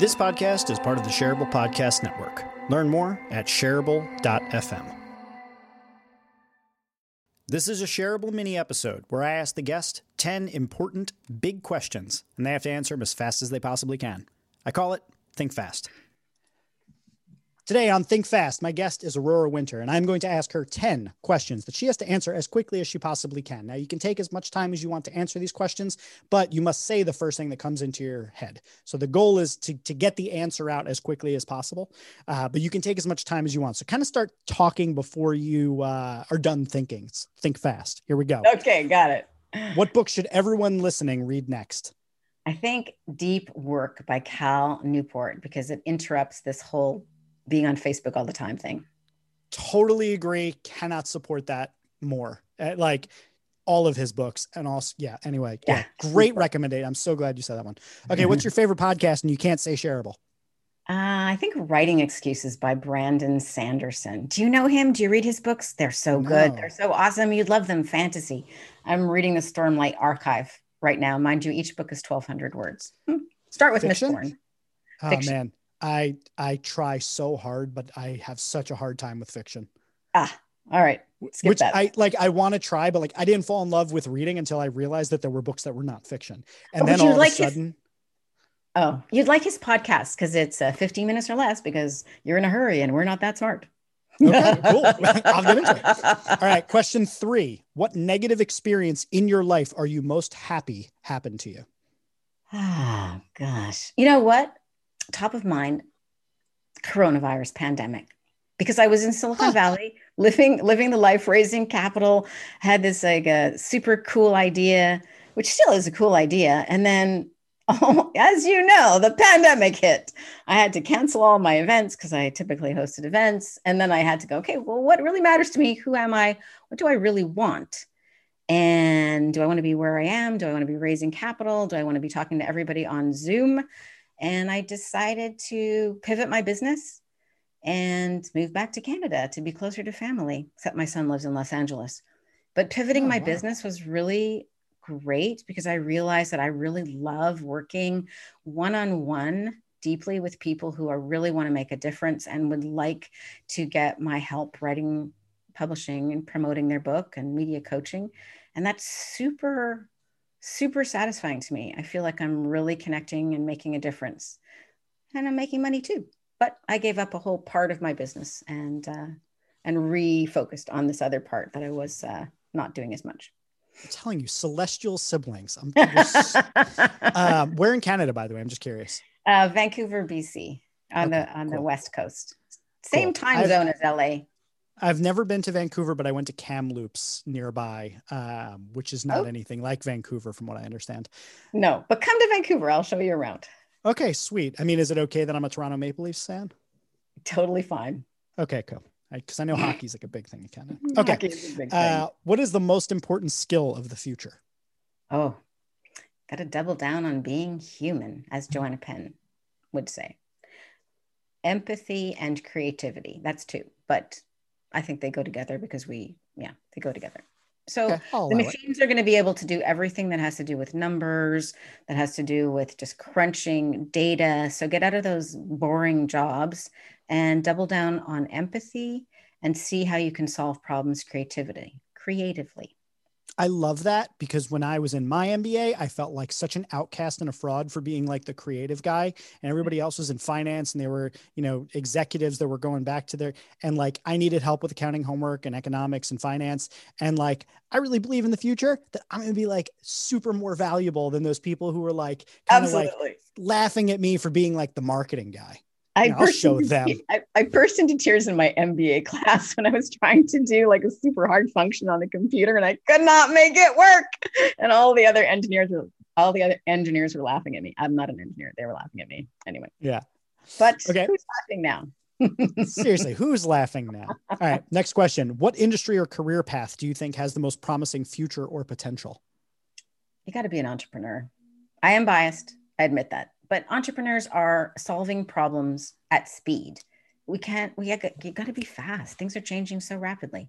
This podcast is part of the Shareable Podcast Network. Learn more at shareable.fm. This is a shareable mini episode where I ask the guest 10 important big questions, and they have to answer them as fast as they possibly can. I call it Think Fast. Today on Think Fast, my guest is Aurora Winter, and I'm going to ask her 10 questions that she has to answer as quickly as she possibly can. Now, you can take as much time as you want to answer these questions, but you must say the first thing that comes into your head. So the goal is to, to get the answer out as quickly as possible, uh, but you can take as much time as you want. So kind of start talking before you uh, are done thinking. Think fast. Here we go. Okay, got it. What book should everyone listening read next? I think Deep Work by Cal Newport because it interrupts this whole being on Facebook all the time thing. Totally agree. Cannot support that more. Uh, like all of his books and also, yeah. Anyway, yeah, yeah great recommendation. I'm so glad you said that one. Okay, what's your favorite podcast? And you can't say shareable. Uh, I think Writing Excuses by Brandon Sanderson. Do you know him? Do you read his books? They're so good. No. They're so awesome. You'd love them. Fantasy. I'm reading the Stormlight Archive right now. Mind you, each book is 1,200 words. Hmm. Start with Fiction? Mistborn. Oh Fiction. man, I I try so hard, but I have such a hard time with fiction. Ah, all right. Which that. I like. I want to try, but like I didn't fall in love with reading until I realized that there were books that were not fiction, and oh, then all like of a sudden. His, oh, you'd like his podcast because it's uh, 15 minutes or less because you're in a hurry and we're not that smart. okay, cool. I'll get into it. All right. Question three What negative experience in your life are you most happy happened to you? Ah, gosh. You know what? Top of mind coronavirus pandemic. Because I was in Silicon huh. Valley living living the life raising capital had this like a super cool idea which still is a cool idea. And then oh, as you know the pandemic hit. I had to cancel all my events because I typically hosted events. And then I had to go okay well what really matters to me? Who am I? What do I really want? And do I want to be where I am? Do I want to be raising capital? Do I want to be talking to everybody on Zoom and I decided to pivot my business and move back to Canada to be closer to family, except my son lives in Los Angeles. But pivoting oh, my wow. business was really great because I realized that I really love working one on one deeply with people who are really want to make a difference and would like to get my help writing, publishing, and promoting their book and media coaching. And that's super super satisfying to me. I feel like I'm really connecting and making a difference. And I'm making money too. But I gave up a whole part of my business and uh, and refocused on this other part that I was uh, not doing as much. I'm telling you, celestial siblings. I'm, um, where in Canada, by the way? I'm just curious. Uh, Vancouver, BC, on okay, the on cool. the west coast. Same cool. time I've, zone as LA. I've never been to Vancouver, but I went to Kamloops nearby, um, which is not oh. anything like Vancouver, from what I understand. No, but come to Vancouver. I'll show you around. Okay, sweet. I mean, is it okay that I'm a Toronto Maple Leafs fan? Totally fine. Okay, cool. Because I, I, know hockey's like a big thing in Canada. Okay. Is uh, what is the most important skill of the future? Oh, got to double down on being human, as Joanna Penn would say. Empathy and creativity. That's two. But I think they go together because we, yeah, they go together. So okay, the machines it. are going to be able to do everything that has to do with numbers, that has to do with just crunching data. So get out of those boring jobs and double down on empathy and see how you can solve problems creativity, creatively. I love that because when I was in my MBA, I felt like such an outcast and a fraud for being like the creative guy, and everybody mm-hmm. else was in finance and they were, you know, executives that were going back to their and like I needed help with accounting homework and economics and finance. And like I really believe in the future that I'm gonna be like super more valuable than those people who were like kind of like laughing at me for being like the marketing guy. I I'll show them. I, I, burst into tears in my MBA class when I was trying to do like a super hard function on the computer and I could not make it work. And all the other engineers were all the other engineers were laughing at me. I'm not an engineer. They were laughing at me. Anyway. Yeah. But okay. who's laughing now? Seriously, who's laughing now? All right. Next question. What industry or career path do you think has the most promising future or potential? You got to be an entrepreneur. I am biased. I admit that but entrepreneurs are solving problems at speed. We can't, we got, you got to be fast. Things are changing so rapidly.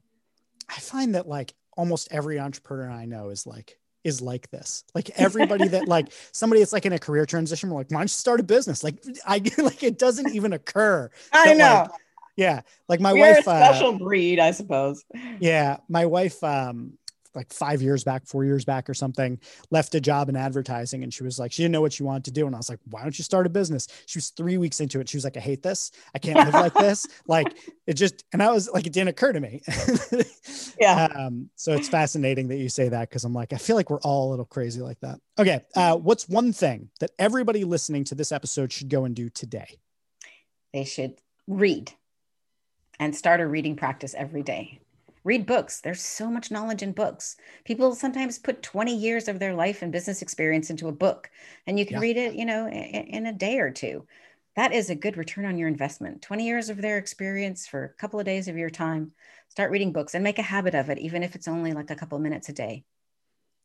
I find that like almost every entrepreneur I know is like is like this. Like everybody that like somebody that's like in a career transition, we're like, why don't you start a business? Like I like it doesn't even occur. I know. Like, yeah. Like my We're wife a uh, special breed, I suppose. yeah, my wife um like 5 years back, 4 years back or something, left a job in advertising and she was like she didn't know what she wanted to do and I was like, "Why don't you start a business?" She was 3 weeks into it. She was like, "I hate this. I can't live like this." Like it just and I was like it didn't occur to me. Yeah. Um so it's fascinating that you say that cuz I'm like I feel like we're all a little crazy like that. Okay, uh what's one thing that everybody listening to this episode should go and do today? They should read and start a reading practice every day. Read books. There's so much knowledge in books. People sometimes put 20 years of their life and business experience into a book, and you can Yeah. read it, you know, in, in a day or two. That is a good return on your investment. 20 years of their experience for a couple of days of your time. Start reading books and make a habit of it, even if it's only like a couple of minutes a day.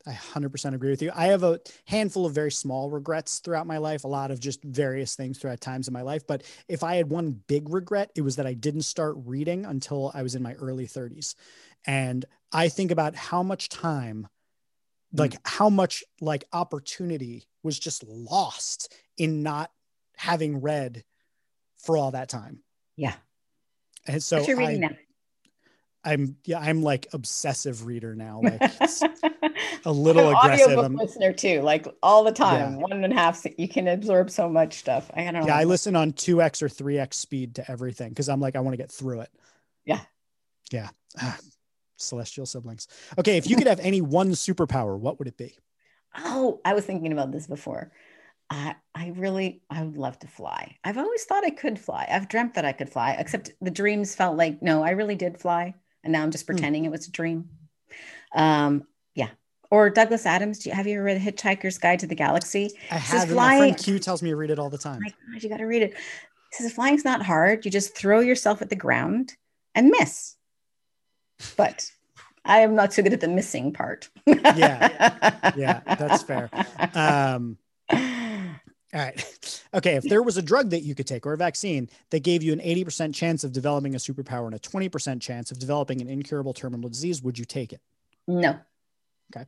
I 100% agree with you. I have a handful of very small regrets throughout my life, a lot of just various things throughout times in my life. But if I had one big regret, it was that I didn't start reading until I was in my early 30s. And I think about how much time, hmm. like how much like opportunity was just lost in not having read for all that time. Yeah. And so you're reading I, I'm, yeah, I'm like obsessive reader now. Like a little I'm aggressive. I'm- listener too, like all the time. One and a half. You can absorb so much stuff. I don't know. Yeah, I listen on 2x or 3x speed to everything because I'm like, I want to get through it. Yeah. Yeah. Ah, celestial siblings. Okay. If you could have any one superpower, what would it be? Oh, I was thinking about this before. I I really I would love to fly. I've always thought I could fly. I've dreamt that I could fly, except the dreams felt like no, I really did fly, and now I'm just Hmm. pretending it was a dream. Um, yeah. Or Douglas Adams. Do you have you ever read Hitchhiker's Guide to the Galaxy? I have. My friend Q tells me to read it all the time. My God, you got to read it. It says flying's not hard. You just throw yourself at the ground and miss. But I am not so good at the missing part. Yeah. Yeah, that's fair. Um, all right. Okay. If there was a drug that you could take or a vaccine that gave you an 80% chance of developing a superpower and a 20% chance of developing an incurable terminal disease, would you take it? No. Okay.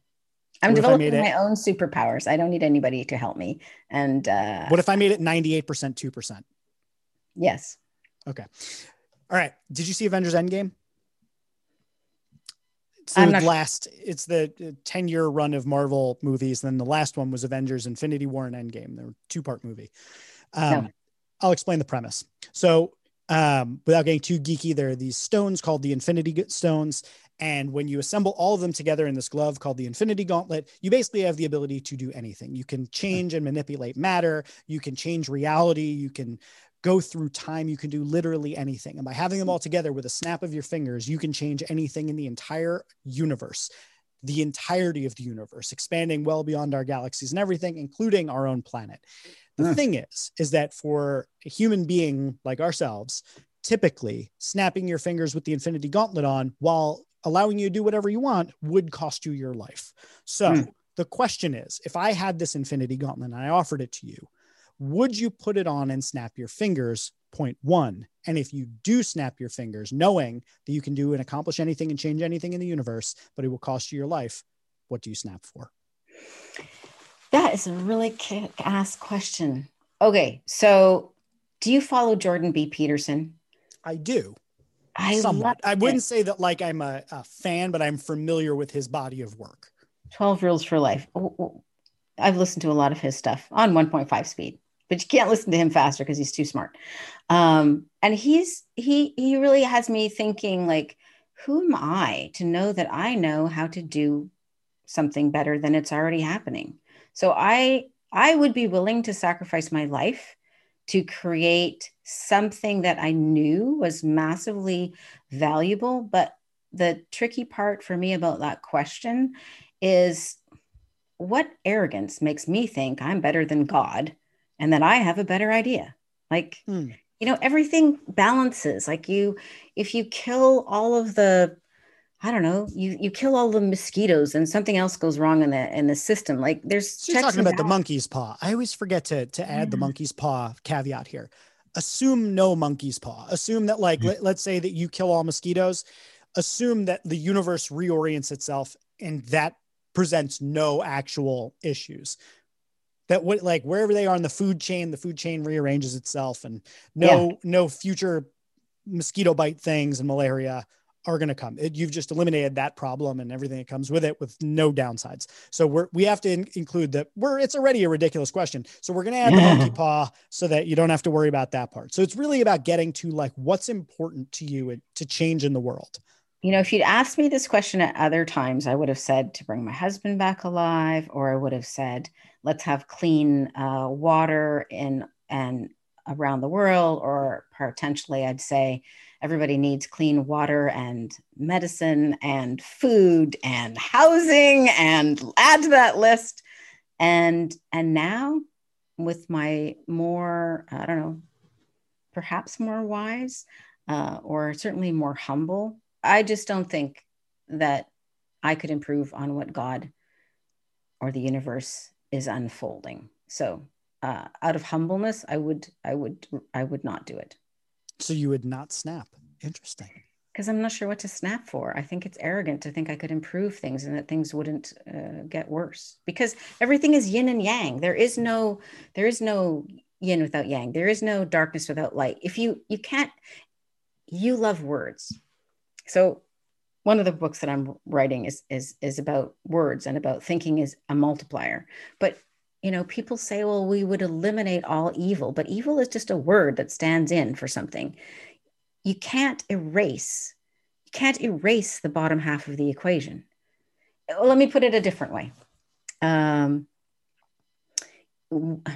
I'm What developing made it- my own superpowers. I don't need anybody to help me. And uh, What if I made it 98%, 2%? yes, Okay. All right. Did you see Avengers Endgame? It's I'm the last. It's the 10 year run of Marvel movies. and Then the last one was Avengers Infinity War and Endgame. They're two part movie. Um, No. I'll explain the premise. So, um, without getting too geeky, there are these stones called the Infinity Stones. And when you assemble all of them together in this glove called the Infinity Gauntlet, you basically have the ability to do anything. You can change and manipulate matter. You can change reality. You can go through time. You can do literally anything. And by having them all together with a snap of your fingers, you can change anything in the entire universe, the entirety of the universe, expanding well beyond our galaxies and everything, including our own planet. The Mm. thing is, is that for a human being like ourselves, typically snapping your fingers with the Infinity Gauntlet on while allowing you to do whatever you want would cost you your life. So Mm. the question is if I had this Infinity Gauntlet and I offered it to you, would you put it on and snap your fingers? Point one. And if you do snap your fingers, knowing that you can do and accomplish anything and change anything in the universe, but it will cost you your life, what do you snap for? that is a really kick ass question. Okay, so do you follow Jordan B. Peterson? I do. I somewhat. I wouldn't say that like I'm a, a fan, but I'm familiar with his body of work. 12 Rules for Life. Oh, oh. I've listened to a lot of his stuff on 1.5 speed, but you can't listen to him faster because he's too smart. Um, and he's he he really has me thinking like, who am I to know that I know how to do something better than it's already happening? So I I would be willing to sacrifice my life to create something that I knew was massively valuable. But the tricky part for me about that question is what arrogance makes me think I'm better than God and that I have a better idea. Like, Hmm. you know, everything balances. Like you, if you kill all of the, I don't know, you you kill all the mosquitoes and something else goes wrong in the in the system. Like there's So talking and about the monkey's paw. I always forget to to add the monkey's paw caveat here. Assume no monkey's paw. Assume that like Mm. let, let's say that you kill all mosquitoes. Assume that the universe reorients itself and that presents no actual issues. That what like wherever they are in the food chain, the food chain rearranges itself, and no yeah. no future mosquito bite things and malaria are going to come. It, you've just eliminated that problem and everything that comes with it with no downsides. So we're we have to in, include that we're it's already a ridiculous question. So we're going to add the monkey paw so that you don't have to worry about that part. So it's really about getting to like what's important to you to change in the world. You know, if you'd asked me this question at other times, I would have said to bring my husband back alive, or I would have said, let's have clean uh, water in and around the world, or potentially I'd say everybody needs clean water and medicine and food and housing and add to that list. And and now with my more, I don't know, perhaps more wise, uh, or certainly more humble I just don't think that I could improve on what God or the universe is unfolding. So, uh, out of humbleness, I would, I would, I would not do it. So you would not snap. Interesting. Because I'm not sure what to snap for. I think it's arrogant to think I could improve things and that things wouldn't uh, get worse. Because everything is yin and yang. There is no, there is no yin without yang. There is no darkness without light. If you, you can't, you love words so one of the books that I'm writing is is is about words and about thinking is a multiplier. But you know, people say, well, we would eliminate all evil, but evil is just a word that stands in for something. You can't erase, you can't erase the bottom half of the equation. Let me put it a different way. Um,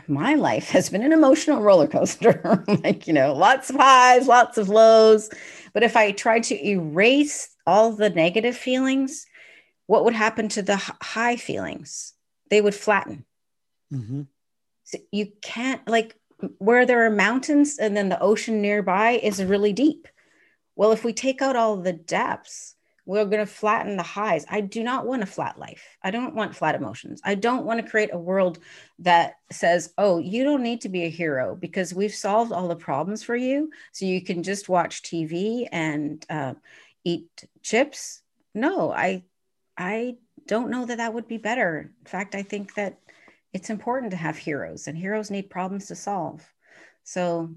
my life has been an emotional roller coaster like you know lots of highs lots of lows but if i try to erase all the negative feelings what would happen to the high feelings they would flatten mm-hmm. so you can't like where there are mountains and then the ocean nearby is really deep well if we take out all the depths we're going to flatten the highs. I do not want a flat life. I don't want flat emotions. I don't want to create a world that says, oh, you don't need to be a hero because we've solved all the problems for you. So you can just watch TV and uh, eat chips. No, I, I don't know that that would be better. In fact, I think that it's important to have heroes and heroes need problems to solve. So,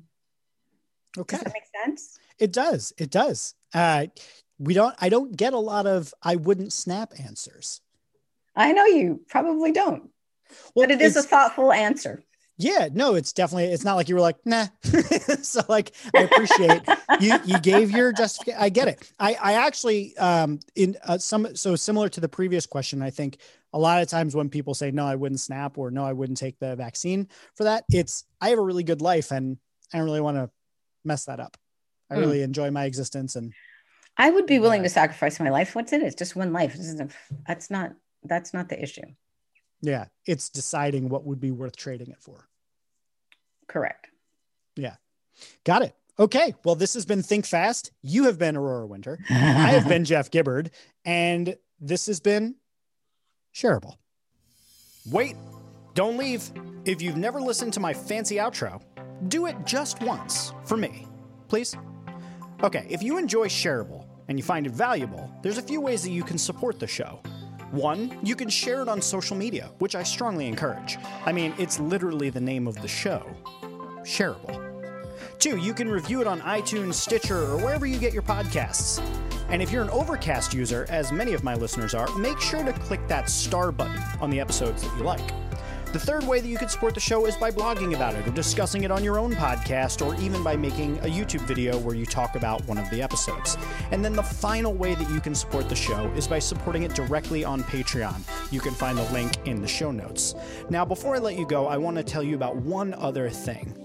okay. Does that make sense? It does. It does. Uh, we don't i don't get a lot of i wouldn't snap answers i know you probably don't well, but it is a thoughtful answer yeah no it's definitely it's not like you were like nah so like i appreciate you you gave your just i get it i i actually um in uh, some so similar to the previous question i think a lot of times when people say no i wouldn't snap or no i wouldn't take the vaccine for that it's i have a really good life and i don't really want to mess that up i mm. really enjoy my existence and I would be willing to sacrifice my life. What's in it? It's just one life. That's not that's not the issue. Yeah, it's deciding what would be worth trading it for. Correct. Yeah. Got it. Okay. Well, this has been Think Fast. You have been Aurora Winter. I have been Jeff Gibbard. And this has been Shareable. Wait, don't leave. If you've never listened to my fancy outro, do it just once for me, please. Okay, if you enjoy Shareable and you find it valuable, there's a few ways that you can support the show. One, you can share it on social media, which I strongly encourage. I mean, it's literally the name of the show Shareable. Two, you can review it on iTunes, Stitcher, or wherever you get your podcasts. And if you're an Overcast user, as many of my listeners are, make sure to click that star button on the episodes that you like. The third way that you can support the show is by blogging about it or discussing it on your own podcast or even by making a YouTube video where you talk about one of the episodes. And then the final way that you can support the show is by supporting it directly on Patreon. You can find the link in the show notes. Now, before I let you go, I want to tell you about one other thing.